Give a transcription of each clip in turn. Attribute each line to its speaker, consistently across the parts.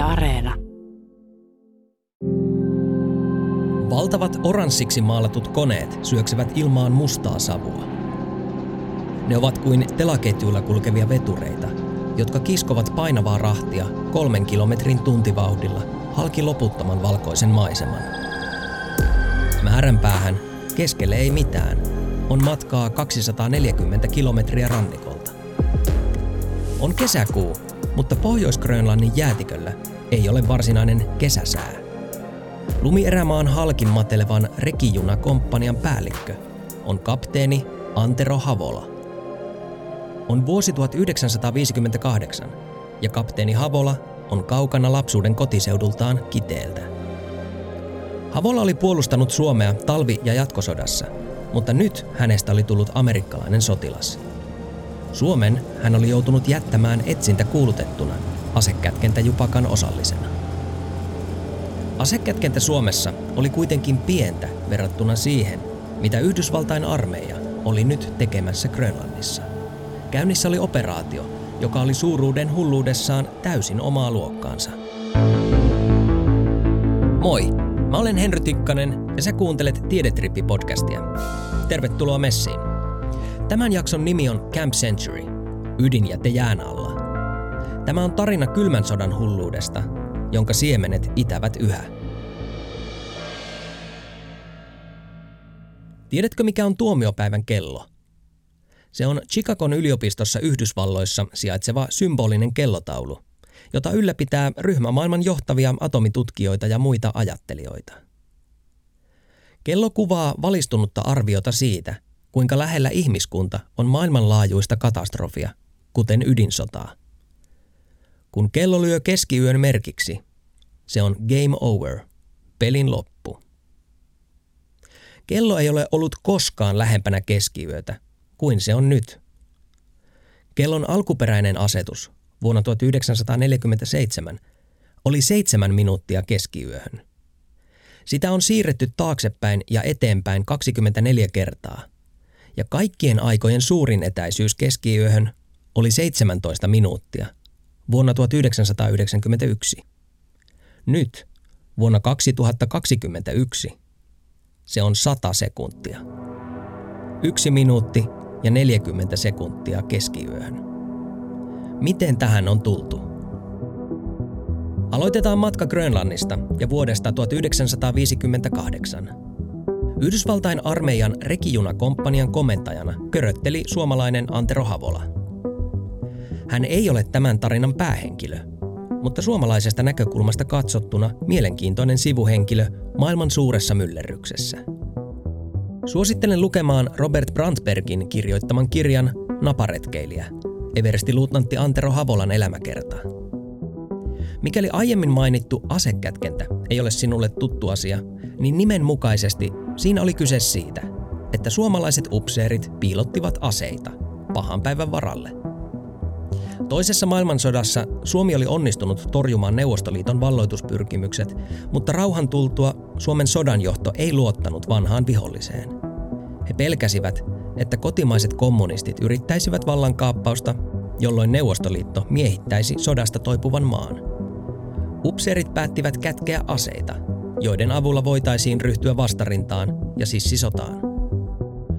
Speaker 1: Areena.
Speaker 2: Valtavat oranssiksi maalatut koneet syöksevät ilmaan mustaa savua. Ne ovat kuin telaketjuilla kulkevia vetureita, jotka kiskovat painavaa rahtia kolmen kilometrin tuntivauhdilla halki loputtoman valkoisen maiseman. Määränpäähän, keskelle ei mitään, on matkaa 240 kilometriä rannikolta. On kesäkuu, mutta Pohjois-Grönlannin jäätiköllä ei ole varsinainen kesäsää. Lumierämaan halkin matelevan rekijunakomppanian päällikkö on kapteeni Antero Havola. On vuosi 1958 ja kapteeni Havola on kaukana lapsuuden kotiseudultaan Kiteeltä. Havola oli puolustanut Suomea talvi- ja jatkosodassa, mutta nyt hänestä oli tullut amerikkalainen sotilas. Suomen hän oli joutunut jättämään etsintä kuulutettuna asekätkentä Jupakan osallisena. Asekätkentä Suomessa oli kuitenkin pientä verrattuna siihen, mitä Yhdysvaltain armeija oli nyt tekemässä Grönlannissa. Käynnissä oli operaatio, joka oli suuruuden hulluudessaan täysin omaa luokkaansa. Moi, mä olen Henry Tikkanen ja sä kuuntelet Tiedetrippi-podcastia. Tervetuloa messiin. Tämän jakson nimi on Camp Century, ydinjäte jään alla. Tämä on tarina kylmän sodan hulluudesta, jonka siemenet itävät yhä. Tiedätkö mikä on tuomiopäivän kello? Se on Chicagon yliopistossa Yhdysvalloissa sijaitseva symbolinen kellotaulu, jota ylläpitää ryhmä maailman johtavia atomitutkijoita ja muita ajattelijoita. Kello kuvaa valistunutta arviota siitä, kuinka lähellä ihmiskunta on maailmanlaajuista katastrofia, kuten ydinsotaa. Kun kello lyö keskiyön merkiksi, se on game over, pelin loppu. Kello ei ole ollut koskaan lähempänä keskiyötä kuin se on nyt. Kellon alkuperäinen asetus vuonna 1947 oli seitsemän minuuttia keskiyöhön. Sitä on siirretty taaksepäin ja eteenpäin 24 kertaa – ja kaikkien aikojen suurin etäisyys keskiyöhön oli 17 minuuttia vuonna 1991. Nyt, vuonna 2021, se on 100 sekuntia. Yksi minuutti ja 40 sekuntia keskiyöhön. Miten tähän on tultu? Aloitetaan matka Grönlannista ja vuodesta 1958. Yhdysvaltain armeijan rekijunakomppanian komentajana körötteli suomalainen Antero Havola. Hän ei ole tämän tarinan päähenkilö, mutta suomalaisesta näkökulmasta katsottuna mielenkiintoinen sivuhenkilö maailman suuressa myllerryksessä. Suosittelen lukemaan Robert Brandbergin kirjoittaman kirjan Naparetkeilijä, Everesti-luutnantti Antero Havolan elämäkerta. Mikäli aiemmin mainittu asekätkentä ei ole sinulle tuttu asia, niin nimenmukaisesti Siinä oli kyse siitä, että suomalaiset upseerit piilottivat aseita pahan päivän varalle. Toisessa maailmansodassa Suomi oli onnistunut torjumaan Neuvostoliiton valloituspyrkimykset, mutta rauhan tultua Suomen sodanjohto ei luottanut vanhaan viholliseen. He pelkäsivät, että kotimaiset kommunistit yrittäisivät vallankaappausta, jolloin Neuvostoliitto miehittäisi sodasta toipuvan maan. Upseerit päättivät kätkeä aseita joiden avulla voitaisiin ryhtyä vastarintaan ja sissisotaan.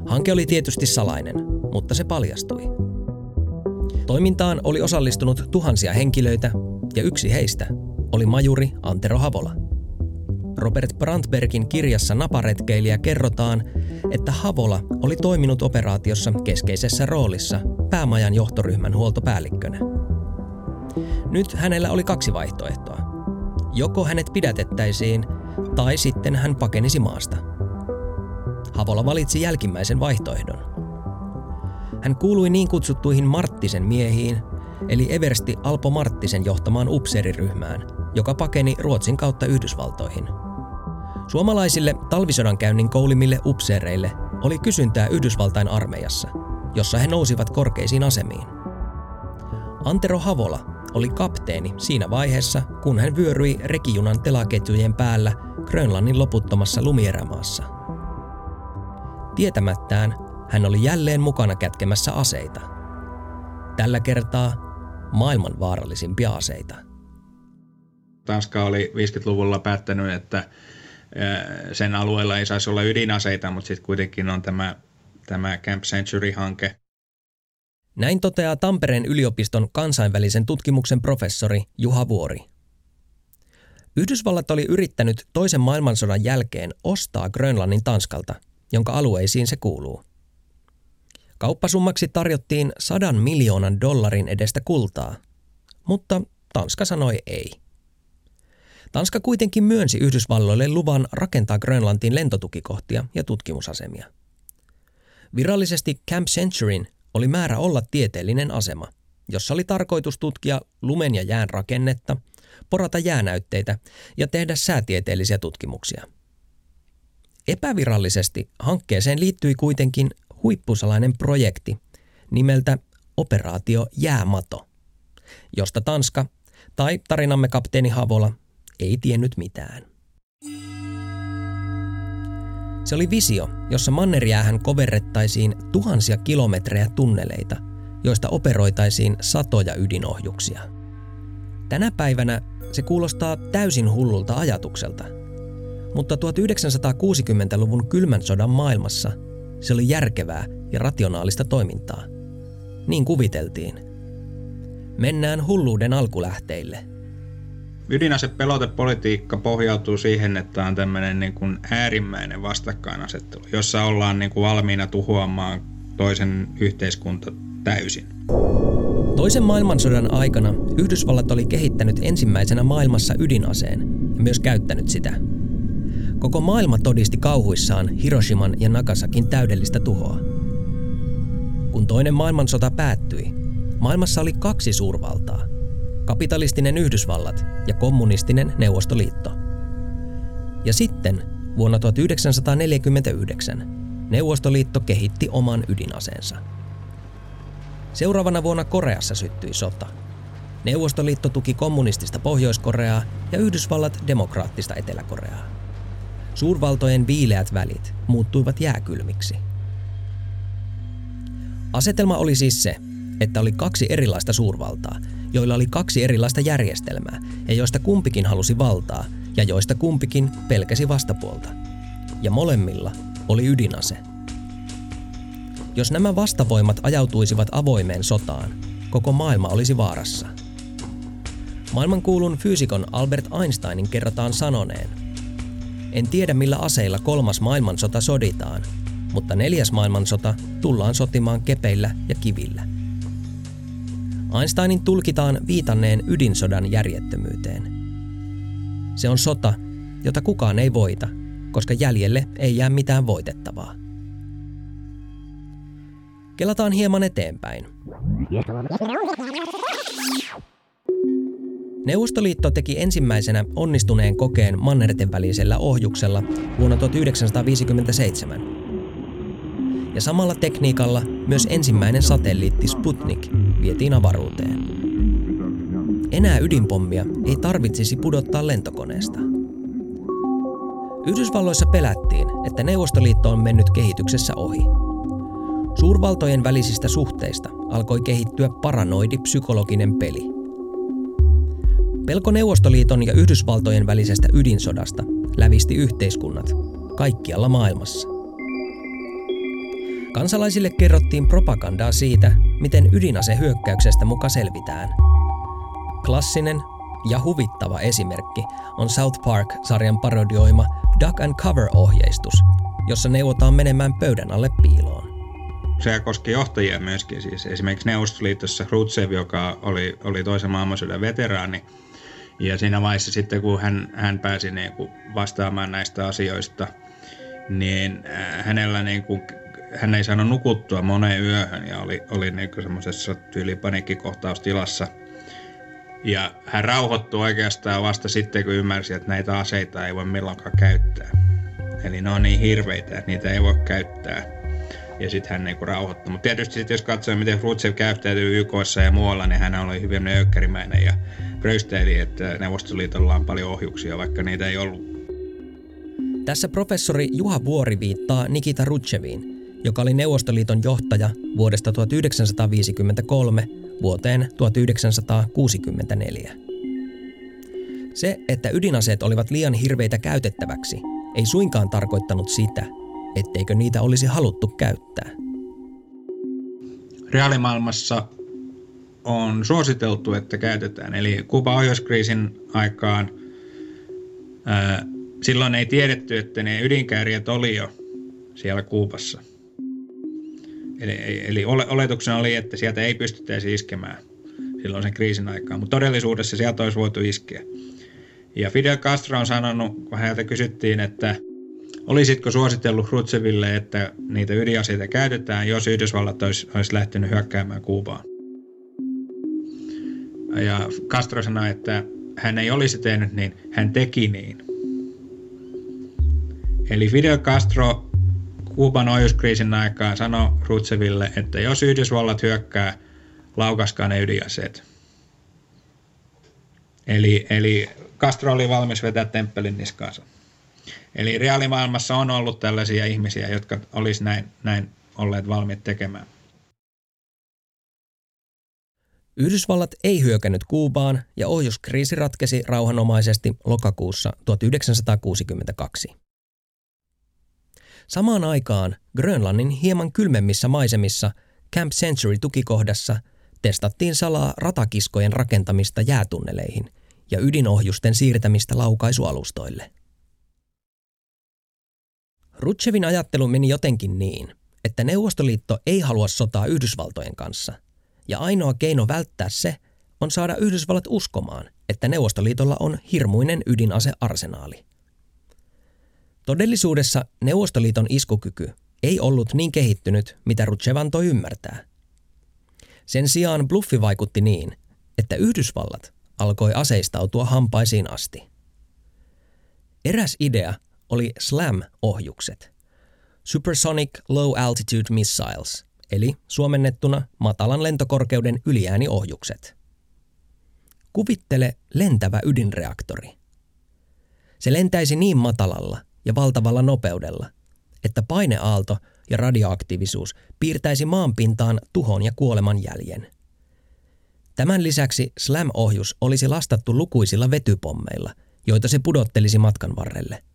Speaker 2: Hanke oli tietysti salainen, mutta se paljastui. Toimintaan oli osallistunut tuhansia henkilöitä ja yksi heistä oli majuri Antero Havola. Robert Brandbergin kirjassa Naparetkeilijä kerrotaan, että Havola oli toiminut operaatiossa keskeisessä roolissa päämajan johtoryhmän huoltopäällikkönä. Nyt hänellä oli kaksi vaihtoehtoa. Joko hänet pidätettäisiin tai sitten hän pakenisi maasta. Havola valitsi jälkimmäisen vaihtoehdon. Hän kuului niin kutsuttuihin Marttisen miehiin, eli Eversti Alpo Marttisen johtamaan upseeriryhmään, joka pakeni Ruotsin kautta Yhdysvaltoihin. Suomalaisille talvisodankäynnin koulimille upseereille oli kysyntää Yhdysvaltain armeijassa, jossa he nousivat korkeisiin asemiin. Antero Havola oli kapteeni siinä vaiheessa, kun hän vyöryi rekijunan telaketjujen päällä Grönlannin loputtomassa lumierämaassa. Tietämättään hän oli jälleen mukana kätkemässä aseita. Tällä kertaa maailman vaarallisimpia aseita.
Speaker 1: Tanska oli 50-luvulla päättänyt, että sen alueella ei saisi olla ydinaseita, mutta sitten kuitenkin on tämä, tämä Camp Century-hanke.
Speaker 2: Näin toteaa Tampereen yliopiston kansainvälisen tutkimuksen professori Juha Vuori. Yhdysvallat oli yrittänyt toisen maailmansodan jälkeen ostaa Grönlannin Tanskalta, jonka alueisiin se kuuluu. Kauppasummaksi tarjottiin sadan miljoonan dollarin edestä kultaa, mutta Tanska sanoi ei. Tanska kuitenkin myönsi Yhdysvalloille luvan rakentaa Grönlantiin lentotukikohtia ja tutkimusasemia. Virallisesti Camp Centuryn oli määrä olla tieteellinen asema, jossa oli tarkoitus tutkia lumen ja jään rakennetta, porata jäänäytteitä ja tehdä säätieteellisiä tutkimuksia. Epävirallisesti hankkeeseen liittyi kuitenkin huippusalainen projekti nimeltä Operaatio Jäämato, josta Tanska tai tarinamme kapteeni Havola ei tiennyt mitään. Se oli visio, jossa mannerjäähän koverrettaisiin tuhansia kilometrejä tunneleita, joista operoitaisiin satoja ydinohjuksia. Tänä päivänä se kuulostaa täysin hullulta ajatukselta, mutta 1960-luvun kylmän sodan maailmassa se oli järkevää ja rationaalista toimintaa. Niin kuviteltiin. Mennään hulluuden alkulähteille –
Speaker 1: ydinasepelotepolitiikka pohjautuu siihen, että on tämmöinen niin kuin äärimmäinen vastakkainasettelu, jossa ollaan niin kuin valmiina tuhoamaan toisen yhteiskunta täysin.
Speaker 2: Toisen maailmansodan aikana Yhdysvallat oli kehittänyt ensimmäisenä maailmassa ydinaseen ja myös käyttänyt sitä. Koko maailma todisti kauhuissaan Hiroshiman ja Nagasakin täydellistä tuhoa. Kun toinen maailmansota päättyi, maailmassa oli kaksi suurvaltaa – kapitalistinen Yhdysvallat ja kommunistinen Neuvostoliitto. Ja sitten vuonna 1949 Neuvostoliitto kehitti oman ydinaseensa. Seuraavana vuonna Koreassa syttyi sota. Neuvostoliitto tuki kommunistista Pohjois-Koreaa ja Yhdysvallat demokraattista Etelä-Koreaa. Suurvaltojen viileät välit muuttuivat jääkylmiksi. Asetelma oli siis se, että oli kaksi erilaista suurvaltaa, joilla oli kaksi erilaista järjestelmää ja joista kumpikin halusi valtaa ja joista kumpikin pelkäsi vastapuolta. Ja molemmilla oli ydinase. Jos nämä vastavoimat ajautuisivat avoimeen sotaan, koko maailma olisi vaarassa. Maailmankuulun fyysikon Albert Einsteinin kerrotaan sanoneen, en tiedä millä aseilla kolmas maailmansota soditaan, mutta neljäs maailmansota tullaan sotimaan kepeillä ja kivillä. Einsteinin tulkitaan viitanneen ydinsodan järjettömyyteen. Se on sota, jota kukaan ei voita, koska jäljelle ei jää mitään voitettavaa. Kelataan hieman eteenpäin. Neuvostoliitto teki ensimmäisenä onnistuneen kokeen mannerten välisellä ohjuksella vuonna 1957 ja samalla tekniikalla myös ensimmäinen satelliitti Sputnik vietiin avaruuteen. Enää ydinpommia ei tarvitsisi pudottaa lentokoneesta. Yhdysvalloissa pelättiin, että Neuvostoliitto on mennyt kehityksessä ohi. Suurvaltojen välisistä suhteista alkoi kehittyä paranoidi psykologinen peli. Pelko Neuvostoliiton ja Yhdysvaltojen välisestä ydinsodasta lävisti yhteiskunnat kaikkialla maailmassa. Kansalaisille kerrottiin propagandaa siitä, miten ydinasehyökkäyksestä muka selvitään. Klassinen ja huvittava esimerkki on South Park-sarjan parodioima Duck and Cover-ohjeistus, jossa neuvotaan menemään pöydän alle piiloon.
Speaker 1: Se koski johtajia myöskin, siis esimerkiksi Neuvostoliitossa Rutsev, joka oli, oli toisen maailmansodan veteraani, ja siinä vaiheessa sitten, kun hän, hän pääsi niin kuin vastaamaan näistä asioista, niin äh, hänellä niin kuin hän ei saanut nukuttua moneen yöhön ja oli, oli niin semmoisessa tyylipaniikkikohtaustilassa. Ja hän rauhoittui oikeastaan vasta sitten, kun ymmärsi, että näitä aseita ei voi milloinkaan käyttää. Eli ne on niin hirveitä, että niitä ei voi käyttää. Ja sitten hän niinku rauhoittui. Mutta tietysti sit, jos katsoo, miten Rutsev käyttäytyy YKssa ja muualla, niin hän oli hyvin öykkärimäinen ja röysteili, että Neuvostoliitolla on paljon ohjuksia, vaikka niitä ei ollut.
Speaker 2: Tässä professori Juha Vuori viittaa Nikita Rutseviin, joka oli Neuvostoliiton johtaja vuodesta 1953 vuoteen 1964. Se, että ydinaseet olivat liian hirveitä käytettäväksi, ei suinkaan tarkoittanut sitä, etteikö niitä olisi haluttu käyttää.
Speaker 1: Reaalimaailmassa on suositeltu, että käytetään. Eli Kuuban ohjuskriisin aikaan ää, silloin ei tiedetty, että ne ydinkääriät oli jo siellä Kuupassa. Eli, eli oletuksena oli, että sieltä ei pystyttäisi iskemään silloin sen kriisin aikaan, mutta todellisuudessa sieltä olisi voitu iskeä. Ja Fidel Castro on sanonut, kun häneltä kysyttiin, että olisitko suositellut Rutseville, että niitä ydinaseita käytetään, jos Yhdysvallat olisi, olisi lähtenyt hyökkäämään Kuubaan. Ja Castro sanoi, että hän ei olisi tehnyt niin, hän teki niin. Eli Fidel Castro Kuuban ohjuskriisin aikaan sanoi Rutseville, että jos Yhdysvallat hyökkää, laukaskaa ne ydinaseet. Eli, eli Castro oli valmis vetää temppelin niskaansa. Eli reaalimaailmassa on ollut tällaisia ihmisiä, jotka olisi näin, näin olleet valmiit tekemään.
Speaker 2: Yhdysvallat ei hyökännyt Kuubaan ja ohjuskriisi ratkesi rauhanomaisesti lokakuussa 1962. Samaan aikaan Grönlannin hieman kylmemmissä maisemissa Camp Century-tukikohdassa testattiin salaa ratakiskojen rakentamista jäätunneleihin ja ydinohjusten siirtämistä laukaisualustoille. Rutschevin ajattelu meni jotenkin niin, että Neuvostoliitto ei halua sotaa Yhdysvaltojen kanssa, ja ainoa keino välttää se on saada Yhdysvallat uskomaan, että Neuvostoliitolla on hirmuinen ydinasearsenaali. Todellisuudessa Neuvostoliiton iskukyky ei ollut niin kehittynyt, mitä Rutschev antoi ymmärtää. Sen sijaan bluffi vaikutti niin, että Yhdysvallat alkoi aseistautua hampaisiin asti. Eräs idea oli SLAM-ohjukset, Supersonic Low Altitude Missiles, eli suomennettuna matalan lentokorkeuden yliääniohjukset. Kuvittele lentävä ydinreaktori. Se lentäisi niin matalalla ja valtavalla nopeudella, että paineaalto ja radioaktiivisuus piirtäisi maanpintaan tuhon ja kuoleman jäljen. Tämän lisäksi SLAM-ohjus olisi lastattu lukuisilla vetypommeilla, joita se pudottelisi matkan varrelle –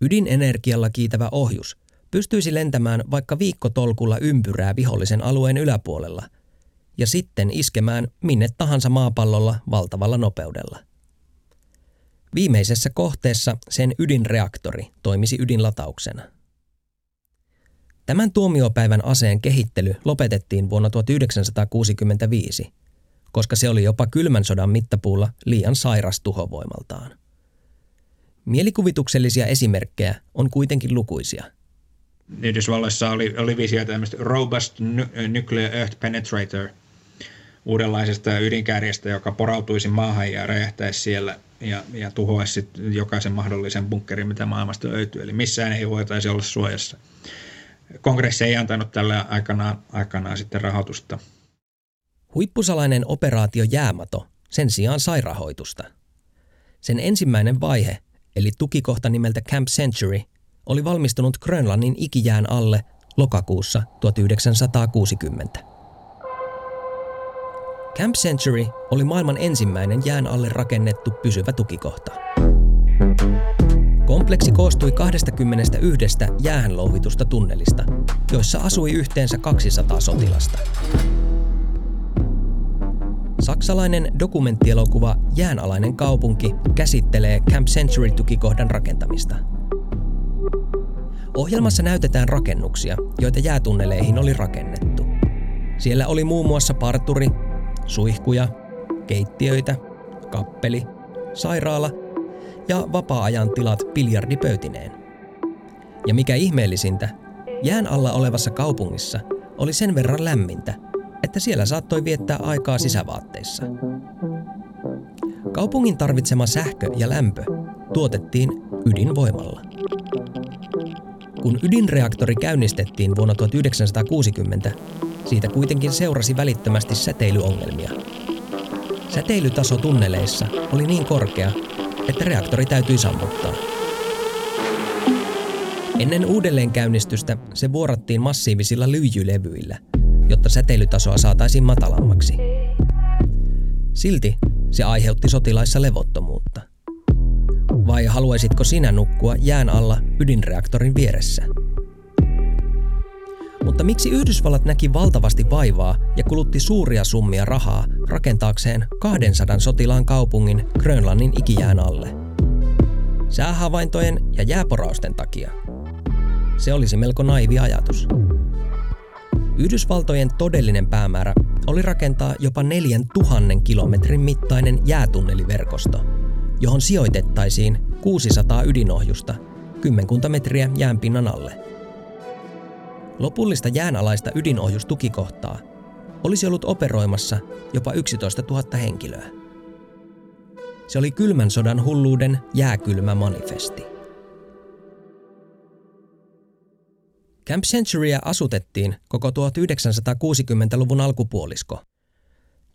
Speaker 2: Ydinenergialla kiitävä ohjus pystyisi lentämään vaikka viikkotolkulla ympyrää vihollisen alueen yläpuolella ja sitten iskemään minne tahansa maapallolla valtavalla nopeudella. Viimeisessä kohteessa sen ydinreaktori toimisi ydinlatauksena. Tämän tuomiopäivän aseen kehittely lopetettiin vuonna 1965, koska se oli jopa kylmän sodan mittapuulla liian sairas tuhovoimaltaan. Mielikuvituksellisia esimerkkejä on kuitenkin lukuisia.
Speaker 1: Yhdysvalloissa oli, oli visio tämmöistä Robust Nuclear Earth Penetrator uudenlaisesta ydinkärjestä, joka porautuisi maahan ja räjähtäisi siellä ja, ja tuhoaisi sit jokaisen mahdollisen bunkkerin, mitä maailmasta löytyy. Eli missään ei voitaisi olla suojassa. Kongressi ei antanut tällä aikanaan, aikanaan sitten rahoitusta.
Speaker 2: Huippusalainen operaatio Jäämato sen sijaan sai rahoitusta. Sen ensimmäinen vaihe eli tukikohta nimeltä Camp Century, oli valmistunut Grönlannin ikijään alle lokakuussa 1960. Camp Century oli maailman ensimmäinen jään alle rakennettu pysyvä tukikohta. Kompleksi koostui 21 jäähän louhitusta tunnelista, joissa asui yhteensä 200 sotilasta. Saksalainen dokumenttielokuva Jäänalainen kaupunki käsittelee Camp Century-tukikohdan rakentamista. Ohjelmassa näytetään rakennuksia, joita jäätunneleihin oli rakennettu. Siellä oli muun muassa parturi, suihkuja, keittiöitä, kappeli, sairaala ja vapaa-ajan tilat biljardipöytineen. Ja mikä ihmeellisintä, jään alla olevassa kaupungissa oli sen verran lämmintä, että siellä saattoi viettää aikaa sisävaatteissa. Kaupungin tarvitsema sähkö ja lämpö tuotettiin ydinvoimalla. Kun ydinreaktori käynnistettiin vuonna 1960, siitä kuitenkin seurasi välittömästi säteilyongelmia. Säteilytaso tunneleissa oli niin korkea, että reaktori täytyi sammuttaa. Ennen uudelleenkäynnistystä se vuorattiin massiivisilla lyijylevyillä – jotta säteilytasoa saataisiin matalammaksi. Silti se aiheutti sotilaissa levottomuutta. Vai haluaisitko sinä nukkua jään alla ydinreaktorin vieressä? Mutta miksi Yhdysvallat näki valtavasti vaivaa ja kulutti suuria summia rahaa rakentaakseen 200 sotilaan kaupungin Grönlannin ikijään alle? Säähavaintojen ja jääporausten takia. Se olisi melko naivi ajatus. Yhdysvaltojen todellinen päämäärä oli rakentaa jopa 4000 kilometrin mittainen jäätunneliverkosto, johon sijoitettaisiin 600 ydinohjusta kymmenkunta metriä jäänpinnan alle. Lopullista jäänalaista ydinohjustukikohtaa olisi ollut operoimassa jopa 11 000 henkilöä. Se oli kylmän sodan hulluuden jääkylmä manifesti. Camp Centurya asutettiin koko 1960-luvun alkupuolisko.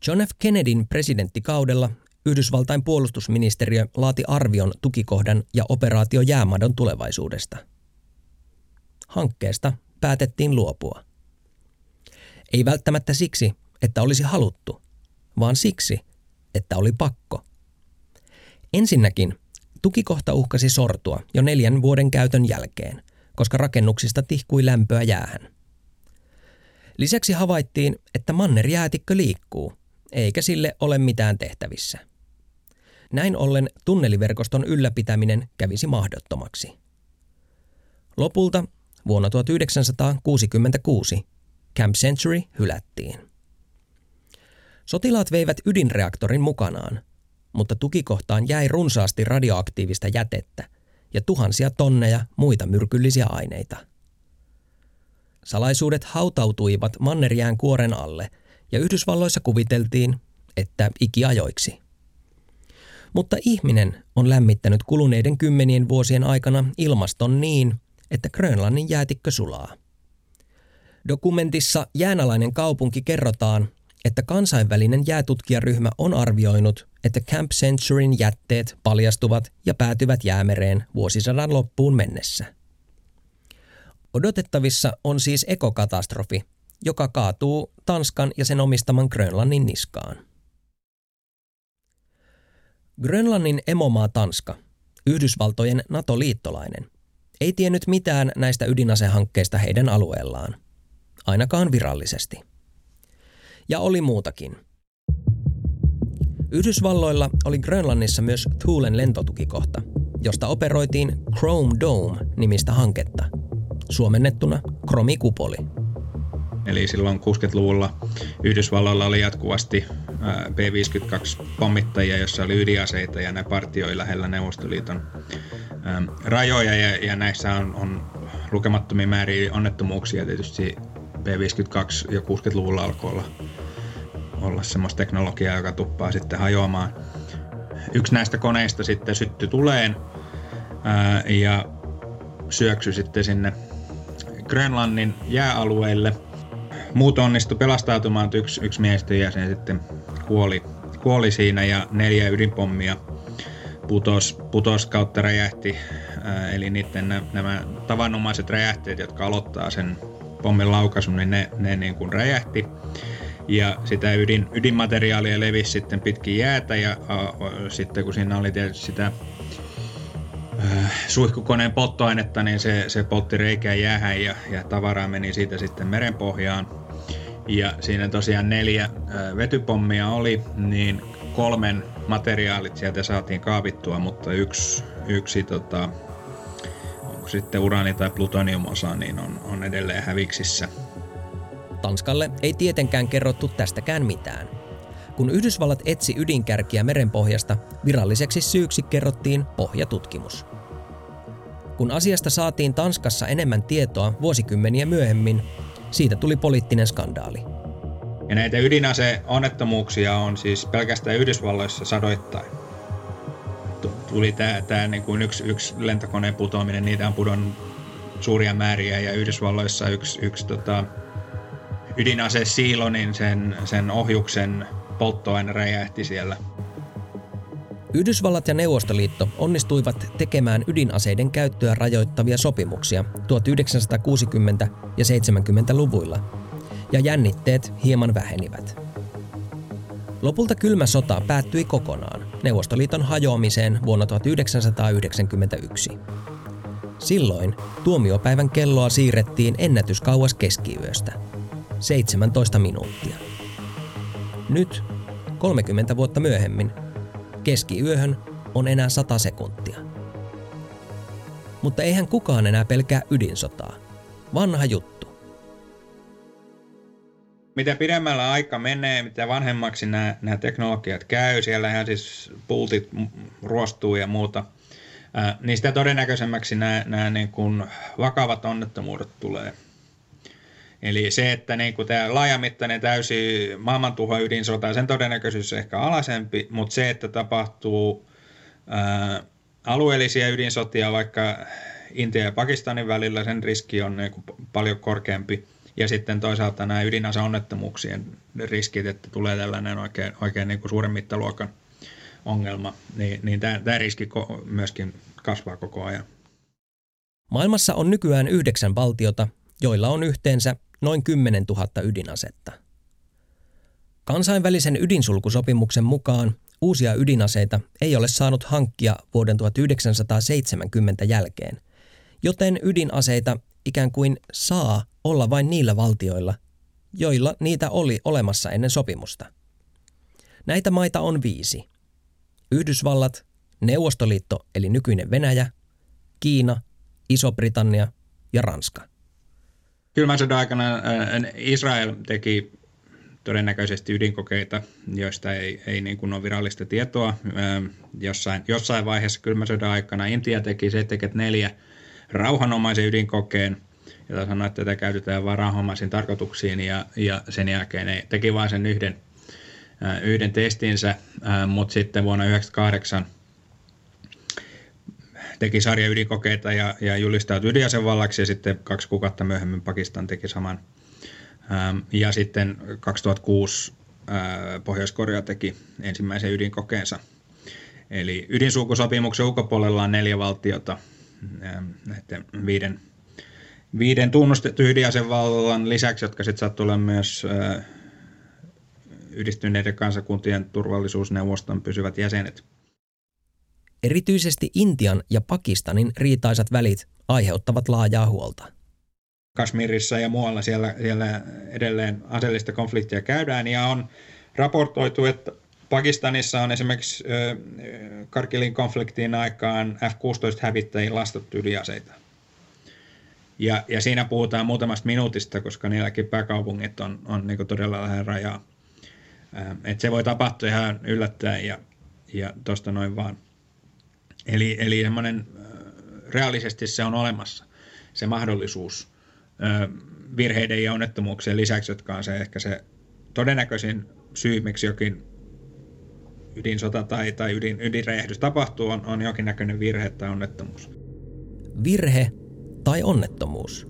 Speaker 2: John F. Kennedyn presidenttikaudella Yhdysvaltain puolustusministeriö laati arvion tukikohdan ja operaatio jäämadon tulevaisuudesta. Hankkeesta päätettiin luopua. Ei välttämättä siksi, että olisi haluttu, vaan siksi, että oli pakko. Ensinnäkin tukikohta uhkasi sortua jo neljän vuoden käytön jälkeen – koska rakennuksista tihkui lämpöä jäähän. Lisäksi havaittiin, että mannerjäätikkö liikkuu, eikä sille ole mitään tehtävissä. Näin ollen tunneliverkoston ylläpitäminen kävisi mahdottomaksi. Lopulta vuonna 1966 Camp Century hylättiin. Sotilaat veivät ydinreaktorin mukanaan, mutta tukikohtaan jäi runsaasti radioaktiivista jätettä, ja tuhansia tonneja muita myrkyllisiä aineita. Salaisuudet hautautuivat mannerjään kuoren alle ja Yhdysvalloissa kuviteltiin, että ikiajoiksi. Mutta ihminen on lämmittänyt kuluneiden kymmenien vuosien aikana ilmaston niin, että Grönlannin jäätikkö sulaa. Dokumentissa Jäänalainen kaupunki kerrotaan, että kansainvälinen jäätutkijaryhmä on arvioinut, että Camp Centuryn jätteet paljastuvat ja päätyvät jäämereen vuosisadan loppuun mennessä. Odotettavissa on siis ekokatastrofi, joka kaatuu Tanskan ja sen omistaman Grönlannin niskaan. Grönlannin emomaa Tanska, Yhdysvaltojen NATO-liittolainen, ei tiennyt mitään näistä ydinasehankkeista heidän alueellaan, ainakaan virallisesti – ja oli muutakin. Yhdysvalloilla oli Grönlannissa myös Thulen lentotukikohta, josta operoitiin Chrome Dome-nimistä hanketta, suomennettuna Kromikupoli.
Speaker 1: Eli silloin 60-luvulla Yhdysvalloilla oli jatkuvasti B-52-pommittajia, joissa oli ydinaseita ja ne partioi lähellä Neuvostoliiton rajoja ja, ja näissä on, on lukemattomia määriä onnettomuuksia tietysti B-52 jo 60-luvulla alkoi olla, olla semmoista teknologiaa, joka tuppaa sitten hajoamaan. Yksi näistä koneista sitten syttyi tuleen ja syöksy sitten sinne Grönlannin jääalueille. Muut onnistu pelastautumaan, yksi, yksi miehistön jäsen sitten kuoli, kuoli siinä ja neljä ydinpommia putos, putos kautta räjähti. Ää, eli niiden nämä tavanomaiset räjähteet, jotka aloittaa sen pommin laukaisu, niin ne, ne niin kuin räjähti. Ja sitä ydin, ydinmateriaalia levisi sitten pitkin jäätä ja a, sitten kun siinä oli tietysti sitä suihkukoneen polttoainetta, niin se, se poltti reikää jäähän ja, ja tavaraa meni siitä sitten merenpohjaan. Ja siinä tosiaan neljä vetypommia oli, niin kolmen materiaalit sieltä saatiin kaavittua, mutta yksi, yksi tota, kun sitten uraani- tai plutoniumosa niin on, on edelleen häviksissä.
Speaker 2: Tanskalle ei tietenkään kerrottu tästäkään mitään. Kun Yhdysvallat etsi ydinkärkiä merenpohjasta, viralliseksi syyksi kerrottiin pohjatutkimus. Kun asiasta saatiin Tanskassa enemmän tietoa vuosikymmeniä myöhemmin, siitä tuli poliittinen skandaali.
Speaker 1: Ja näitä ydinaseonnettomuuksia on siis pelkästään Yhdysvalloissa sadoittain tuli tämä, tämä niin kuin yksi, yksi lentokoneen putoaminen, niitä on pudonnut suuria määriä ja Yhdysvalloissa yksi, yksi tota, ydinase siilo, niin sen, sen ohjuksen polttoaine räjähti siellä.
Speaker 2: Yhdysvallat ja Neuvostoliitto onnistuivat tekemään ydinaseiden käyttöä rajoittavia sopimuksia 1960- ja 70-luvuilla, ja jännitteet hieman vähenivät. Lopulta kylmä sota päättyi kokonaan Neuvostoliiton hajoamiseen vuonna 1991. Silloin tuomiopäivän kelloa siirrettiin ennätyskauas keskiyöstä. 17 minuuttia. Nyt, 30 vuotta myöhemmin, keskiyöhön on enää 100 sekuntia. Mutta eihän kukaan enää pelkää ydinsotaa. Vanha juttu.
Speaker 1: Mitä pidemmällä aika menee, mitä vanhemmaksi nämä, nämä teknologiat käy, siellähän siis pultit ruostuu ja muuta, niin sitä todennäköisemmäksi nämä, nämä niin kuin vakavat onnettomuudet tulee. Eli se, että niin kuin tämä laajamittainen täysi maailmantuho ydinsota, sen todennäköisyys on ehkä alasempi, mutta se, että tapahtuu ää, alueellisia ydinsotia vaikka Intia ja Pakistanin välillä, sen riski on niin kuin paljon korkeampi. Ja sitten toisaalta nämä ydinaseonnettomuuksien riskit, että tulee tällainen oikein, oikein niin kuin suuren mittaluokan ongelma, niin, niin tämä, tämä riski myöskin kasvaa koko ajan.
Speaker 2: Maailmassa on nykyään yhdeksän valtiota, joilla on yhteensä noin 10 000 ydinasetta. Kansainvälisen ydinsulkusopimuksen mukaan uusia ydinaseita ei ole saanut hankkia vuoden 1970 jälkeen, joten ydinaseita ikään kuin saa olla vain niillä valtioilla, joilla niitä oli olemassa ennen sopimusta. Näitä maita on viisi. Yhdysvallat, Neuvostoliitto eli nykyinen Venäjä, Kiina, Iso-Britannia ja Ranska.
Speaker 1: Kylmän sodan aikana Israel teki todennäköisesti ydinkokeita, joista ei, ei niin kuin ole virallista tietoa. Jossain, jossain vaiheessa kylmän sodan aikana Intia teki 74 rauhanomaisen ydinkokeen, jota sanoi, että tätä käytetään vain rauhanomaisiin tarkoituksiin, ja, ja sen jälkeen ne teki vain sen yhden, yhden testinsä, mutta sitten vuonna 1998 teki sarja ydinkokeita ja, ja julistautui ydinasevallaksi ja sitten kaksi kuukautta myöhemmin Pakistan teki saman. Ähm, ja sitten 2006 äh, Pohjois-Korea teki ensimmäisen ydinkokeensa. Eli ydinsulkusopimuksen ulkopuolella on neljä valtiota ähm, näiden viiden, viiden tunnustettu ydinasevallan lisäksi, jotka sitten saattavat olla myös äh, yhdistyneiden kansakuntien turvallisuusneuvoston pysyvät jäsenet.
Speaker 2: Erityisesti Intian ja Pakistanin riitaisat välit aiheuttavat laajaa huolta.
Speaker 1: Kashmirissa ja muualla siellä, siellä edelleen aseellista konfliktia käydään ja on raportoitu, että Pakistanissa on esimerkiksi Karkilin konfliktiin aikaan F-16-hävittäjiin lastattu ydinaseita. Ja, ja siinä puhutaan muutamasta minuutista, koska niilläkin pääkaupungit on, on niin todella lähellä rajaa. Et se voi tapahtua ihan yllättäen ja, ja tuosta noin vaan. Eli, eli semmoinen, reaalisesti se on olemassa, se mahdollisuus virheiden ja onnettomuuksien lisäksi, jotka on se ehkä se todennäköisin syy, miksi jokin ydinsota tai, tai ydin, ydinräjähdys tapahtuu, on, on jonkinnäköinen virhe tai onnettomuus.
Speaker 2: Virhe tai onnettomuus.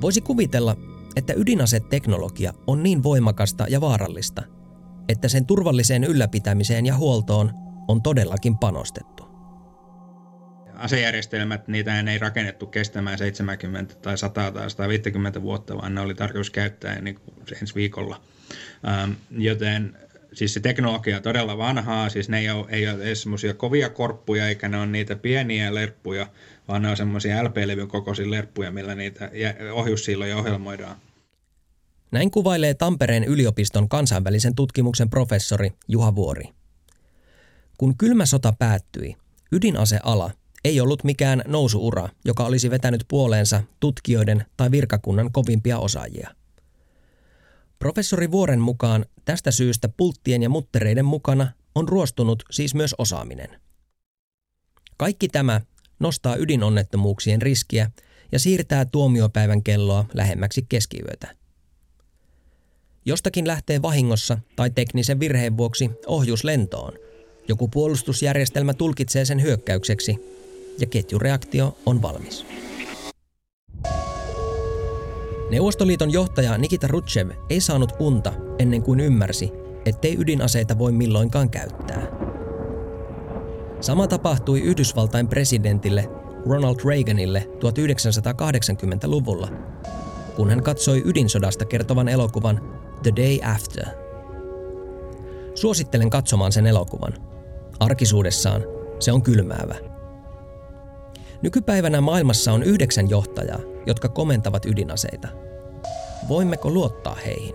Speaker 2: Voisi kuvitella, että ydinaseteknologia on niin voimakasta ja vaarallista – että sen turvalliseen ylläpitämiseen ja huoltoon on todellakin panostettu.
Speaker 1: Asejärjestelmät, niitä ei rakennettu kestämään 70 tai 100 tai 150 vuotta, vaan ne oli tarkoitus käyttää niin kuin ensi viikolla. Ähm, joten siis se teknologia on todella vanhaa, siis ne ei ole, ei ole edes semmoisia kovia korppuja, eikä ne ole niitä pieniä lerppuja, vaan ne on semmoisia LP-levyn kokoisia lerppuja, millä niitä ohjussilloja ohjelmoidaan.
Speaker 2: Näin kuvailee Tampereen yliopiston kansainvälisen tutkimuksen professori Juha Vuori. Kun kylmä sota päättyi, ydinaseala ei ollut mikään nousuura, joka olisi vetänyt puoleensa tutkijoiden tai virkakunnan kovimpia osaajia. Professori Vuoren mukaan tästä syystä pulttien ja muttereiden mukana on ruostunut siis myös osaaminen. Kaikki tämä nostaa ydinonnettomuuksien riskiä ja siirtää tuomiopäivän kelloa lähemmäksi keskiyötä. Jostakin lähtee vahingossa tai teknisen virheen vuoksi ohjus lentoon. Joku puolustusjärjestelmä tulkitsee sen hyökkäykseksi ja ketjureaktio on valmis. Neuvostoliiton johtaja Nikita Rutschev ei saanut unta ennen kuin ymmärsi, ettei ydinaseita voi milloinkaan käyttää. Sama tapahtui Yhdysvaltain presidentille Ronald Reaganille 1980-luvulla, kun hän katsoi ydinsodasta kertovan elokuvan The Day After. Suosittelen katsomaan sen elokuvan. Arkisuudessaan se on kylmäävä. Nykypäivänä maailmassa on yhdeksän johtajaa, jotka komentavat ydinaseita. Voimmeko luottaa heihin?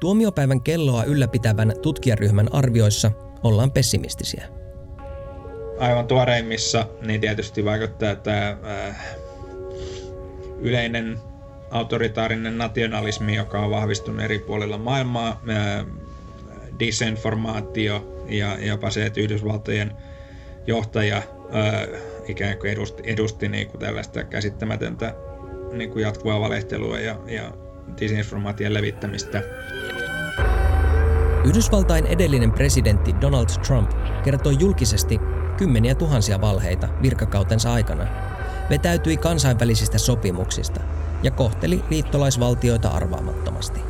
Speaker 2: Tuomiopäivän kelloa ylläpitävän tutkijaryhmän arvioissa ollaan pessimistisiä.
Speaker 1: Aivan tuoreimmissa niin tietysti vaikuttaa tämä äh, yleinen autoritaarinen nationalismi, joka on vahvistunut eri puolilla maailmaa, disinformaatio ja jopa se, että Yhdysvaltojen johtaja ikään kuin edusti, edusti niin kuin tällaista käsittämätöntä niin kuin jatkuvaa valehtelua ja, ja disinformaation levittämistä.
Speaker 2: Yhdysvaltain edellinen presidentti Donald Trump kertoi julkisesti kymmeniä tuhansia valheita virkakautensa aikana, vetäytyi kansainvälisistä sopimuksista ja kohteli liittolaisvaltioita arvaamattomasti.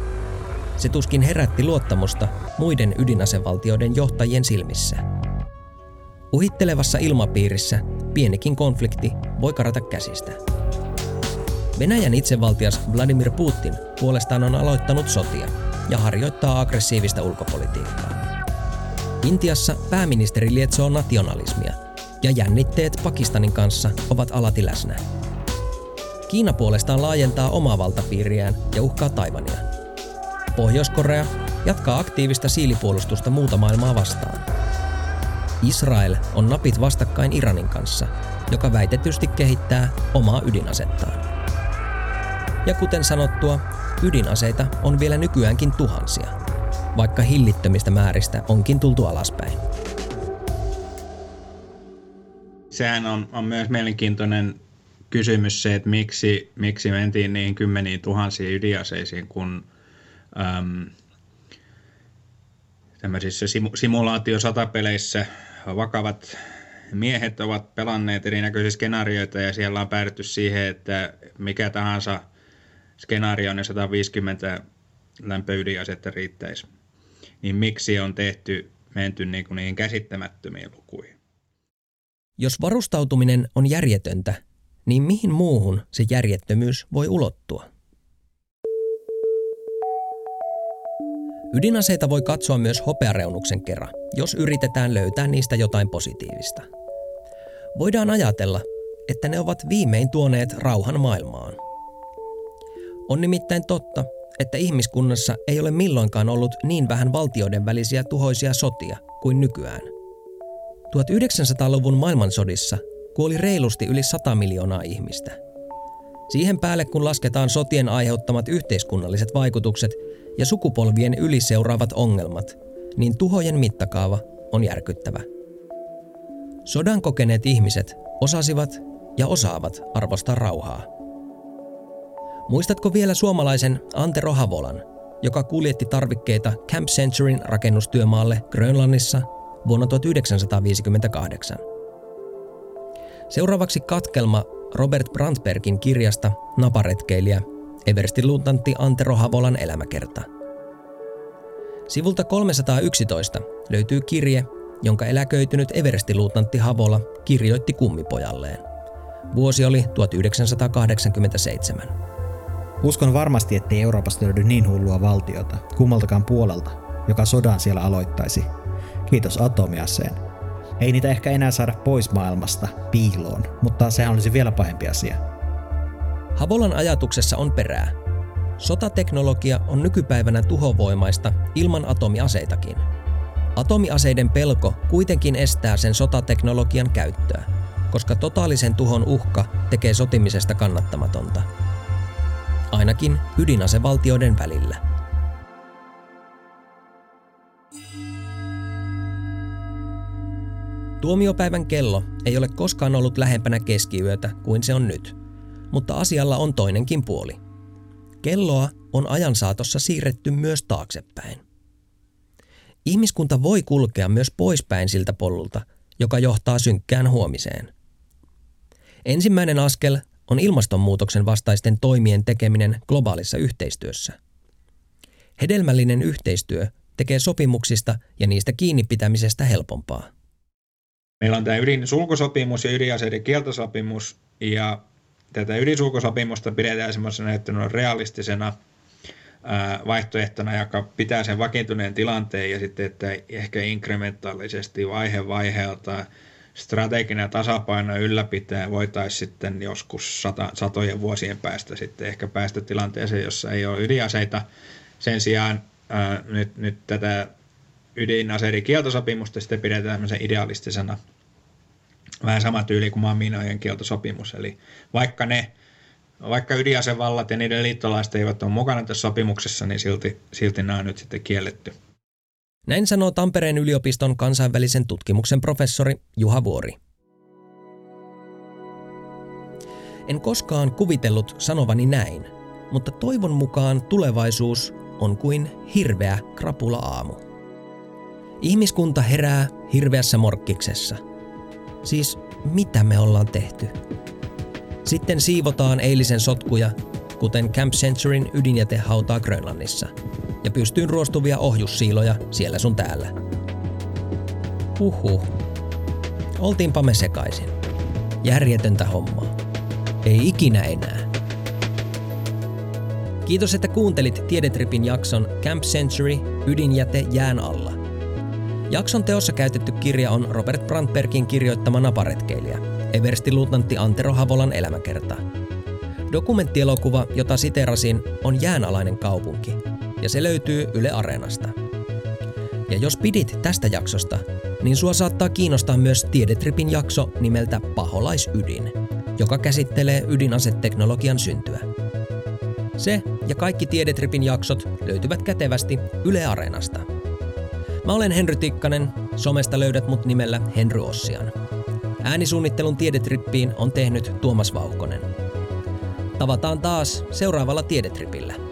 Speaker 2: Se tuskin herätti luottamusta muiden ydinasevaltioiden johtajien silmissä. Uhittelevassa ilmapiirissä pienikin konflikti voi karata käsistä. Venäjän itsevaltias Vladimir Putin puolestaan on aloittanut sotia ja harjoittaa aggressiivista ulkopolitiikkaa. Intiassa pääministeri lietsoo nationalismia ja jännitteet Pakistanin kanssa ovat alati läsnä. Kiina puolestaan laajentaa omaa valtapiiriään ja uhkaa Taivania. Pohjois-Korea jatkaa aktiivista siilipuolustusta muuta maailmaa vastaan. Israel on napit vastakkain Iranin kanssa, joka väitetysti kehittää omaa ydinasettaan. Ja kuten sanottua, ydinaseita on vielä nykyäänkin tuhansia, vaikka hillittömistä määristä onkin tultu alaspäin.
Speaker 1: Sehän on, on myös mielenkiintoinen kysymys se, että miksi, miksi mentiin niin kymmeniin tuhansiin ydinaseisiin, kun äm, tämmöisissä simulaatio-satapeleissä vakavat miehet ovat pelanneet erinäköisiä skenaarioita ja siellä on päädytty siihen, että mikä tahansa skenaario on 150 lämpöydinasetta riittäisi. Niin miksi on tehty, menty niin kuin niihin käsittämättömiin lukuihin?
Speaker 2: Jos varustautuminen on järjetöntä, niin mihin muuhun se järjettömyys voi ulottua? Ydinaseita voi katsoa myös hopeareunuksen kerran, jos yritetään löytää niistä jotain positiivista. Voidaan ajatella, että ne ovat viimein tuoneet rauhan maailmaan. On nimittäin totta, että ihmiskunnassa ei ole milloinkaan ollut niin vähän valtioiden välisiä tuhoisia sotia kuin nykyään. 1900-luvun maailmansodissa kuoli reilusti yli 100 miljoonaa ihmistä. Siihen päälle kun lasketaan sotien aiheuttamat yhteiskunnalliset vaikutukset ja sukupolvien yli seuraavat ongelmat, niin tuhojen mittakaava on järkyttävä. Sodan kokeneet ihmiset osasivat ja osaavat arvostaa rauhaa. Muistatko vielä suomalaisen Antero Havolan, joka kuljetti tarvikkeita Camp Centuryn rakennustyömaalle Grönlannissa vuonna 1958? Seuraavaksi katkelma Robert Brandbergin kirjasta Naparetkeilijä Everstin luutantti Antero Havolan elämäkerta. Sivulta 311 löytyy kirje, jonka eläköitynyt Everstiluutantti Havola kirjoitti kummipojalleen. Vuosi oli 1987.
Speaker 3: Uskon varmasti, ettei Euroopasta löydy niin hullua valtiota kummaltakaan puolelta, joka sodan siellä aloittaisi. Kiitos atomiaseen. Ei niitä ehkä enää saada pois maailmasta piiloon, mutta sehän olisi vielä pahempi asia.
Speaker 2: Havolan ajatuksessa on perää. Sotateknologia on nykypäivänä tuhovoimaista ilman atomiaseitakin. Atomiaseiden pelko kuitenkin estää sen sotateknologian käyttöä, koska totaalisen tuhon uhka tekee sotimisesta kannattamatonta. Ainakin ydinasevaltioiden välillä. Tuomiopäivän kello ei ole koskaan ollut lähempänä keskiyötä kuin se on nyt – mutta asialla on toinenkin puoli. Kelloa on ajan saatossa siirretty myös taaksepäin. Ihmiskunta voi kulkea myös poispäin siltä polulta, joka johtaa synkkään huomiseen. Ensimmäinen askel on ilmastonmuutoksen vastaisten toimien tekeminen globaalissa yhteistyössä. Hedelmällinen yhteistyö tekee sopimuksista ja niistä kiinni pitämisestä helpompaa.
Speaker 1: Meillä on tämä ydinsulkusopimus ja ydinaseiden kieltosopimus, ja tätä ydinsulkusopimusta pidetään semmoisena realistisena vaihtoehtona, joka pitää sen vakiintuneen tilanteen ja sitten, että ehkä inkrementaalisesti vaihe vaiheelta strateginen tasapaino ylläpitää voitaisiin sitten joskus sata, satojen vuosien päästä sitten ehkä päästä tilanteeseen, jossa ei ole ydinaseita. Sen sijaan ää, nyt, nyt tätä ydinaseiden kieltosopimusta sitten pidetään tämmöisen idealistisena vähän sama tyyli kuin maamiinojen kieltosopimus. Eli vaikka ne vaikka ydinasevallat ja niiden liittolaiset eivät ole mukana tässä sopimuksessa, niin silti, silti nämä on nyt sitten kielletty.
Speaker 2: Näin sanoo Tampereen yliopiston kansainvälisen tutkimuksen professori Juha Vuori. En koskaan kuvitellut sanovani näin, mutta toivon mukaan tulevaisuus on kuin hirveä krapula-aamu. Ihmiskunta herää hirveässä morkkiksessa. Siis mitä me ollaan tehty? Sitten siivotaan eilisen sotkuja, kuten Camp Centuryn ydinjätehautaa Grönlannissa, ja pystyyn ruostuvia ohjussiiloja siellä sun täällä. Huhhuh. Oltiinpa me sekaisin. Järjetöntä hommaa. Ei ikinä enää. Kiitos, että kuuntelit Tiedetripin jakson Camp Century ydinjäte jään alla. Jakson teossa käytetty kirja on Robert Brandbergin kirjoittama naparetkeilijä – Eversti-luutnantti Antero Havolan elämäkerta. Dokumenttielokuva, jota siterasin, on Jäänalainen kaupunki, ja se löytyy Yle Areenasta. Ja jos pidit tästä jaksosta, niin sua saattaa kiinnostaa myös Tiedetripin jakso nimeltä Paholaisydin, joka käsittelee ydinaseteknologian syntyä. Se ja kaikki Tiedetripin jaksot löytyvät kätevästi Yle Areenasta. Mä olen Henry Tikkanen, somesta löydät mut nimellä Henry Ossian. Äänisuunnittelun tiedetrippiin on tehnyt Tuomas Vauhkonen. Tavataan taas seuraavalla tiedetripillä.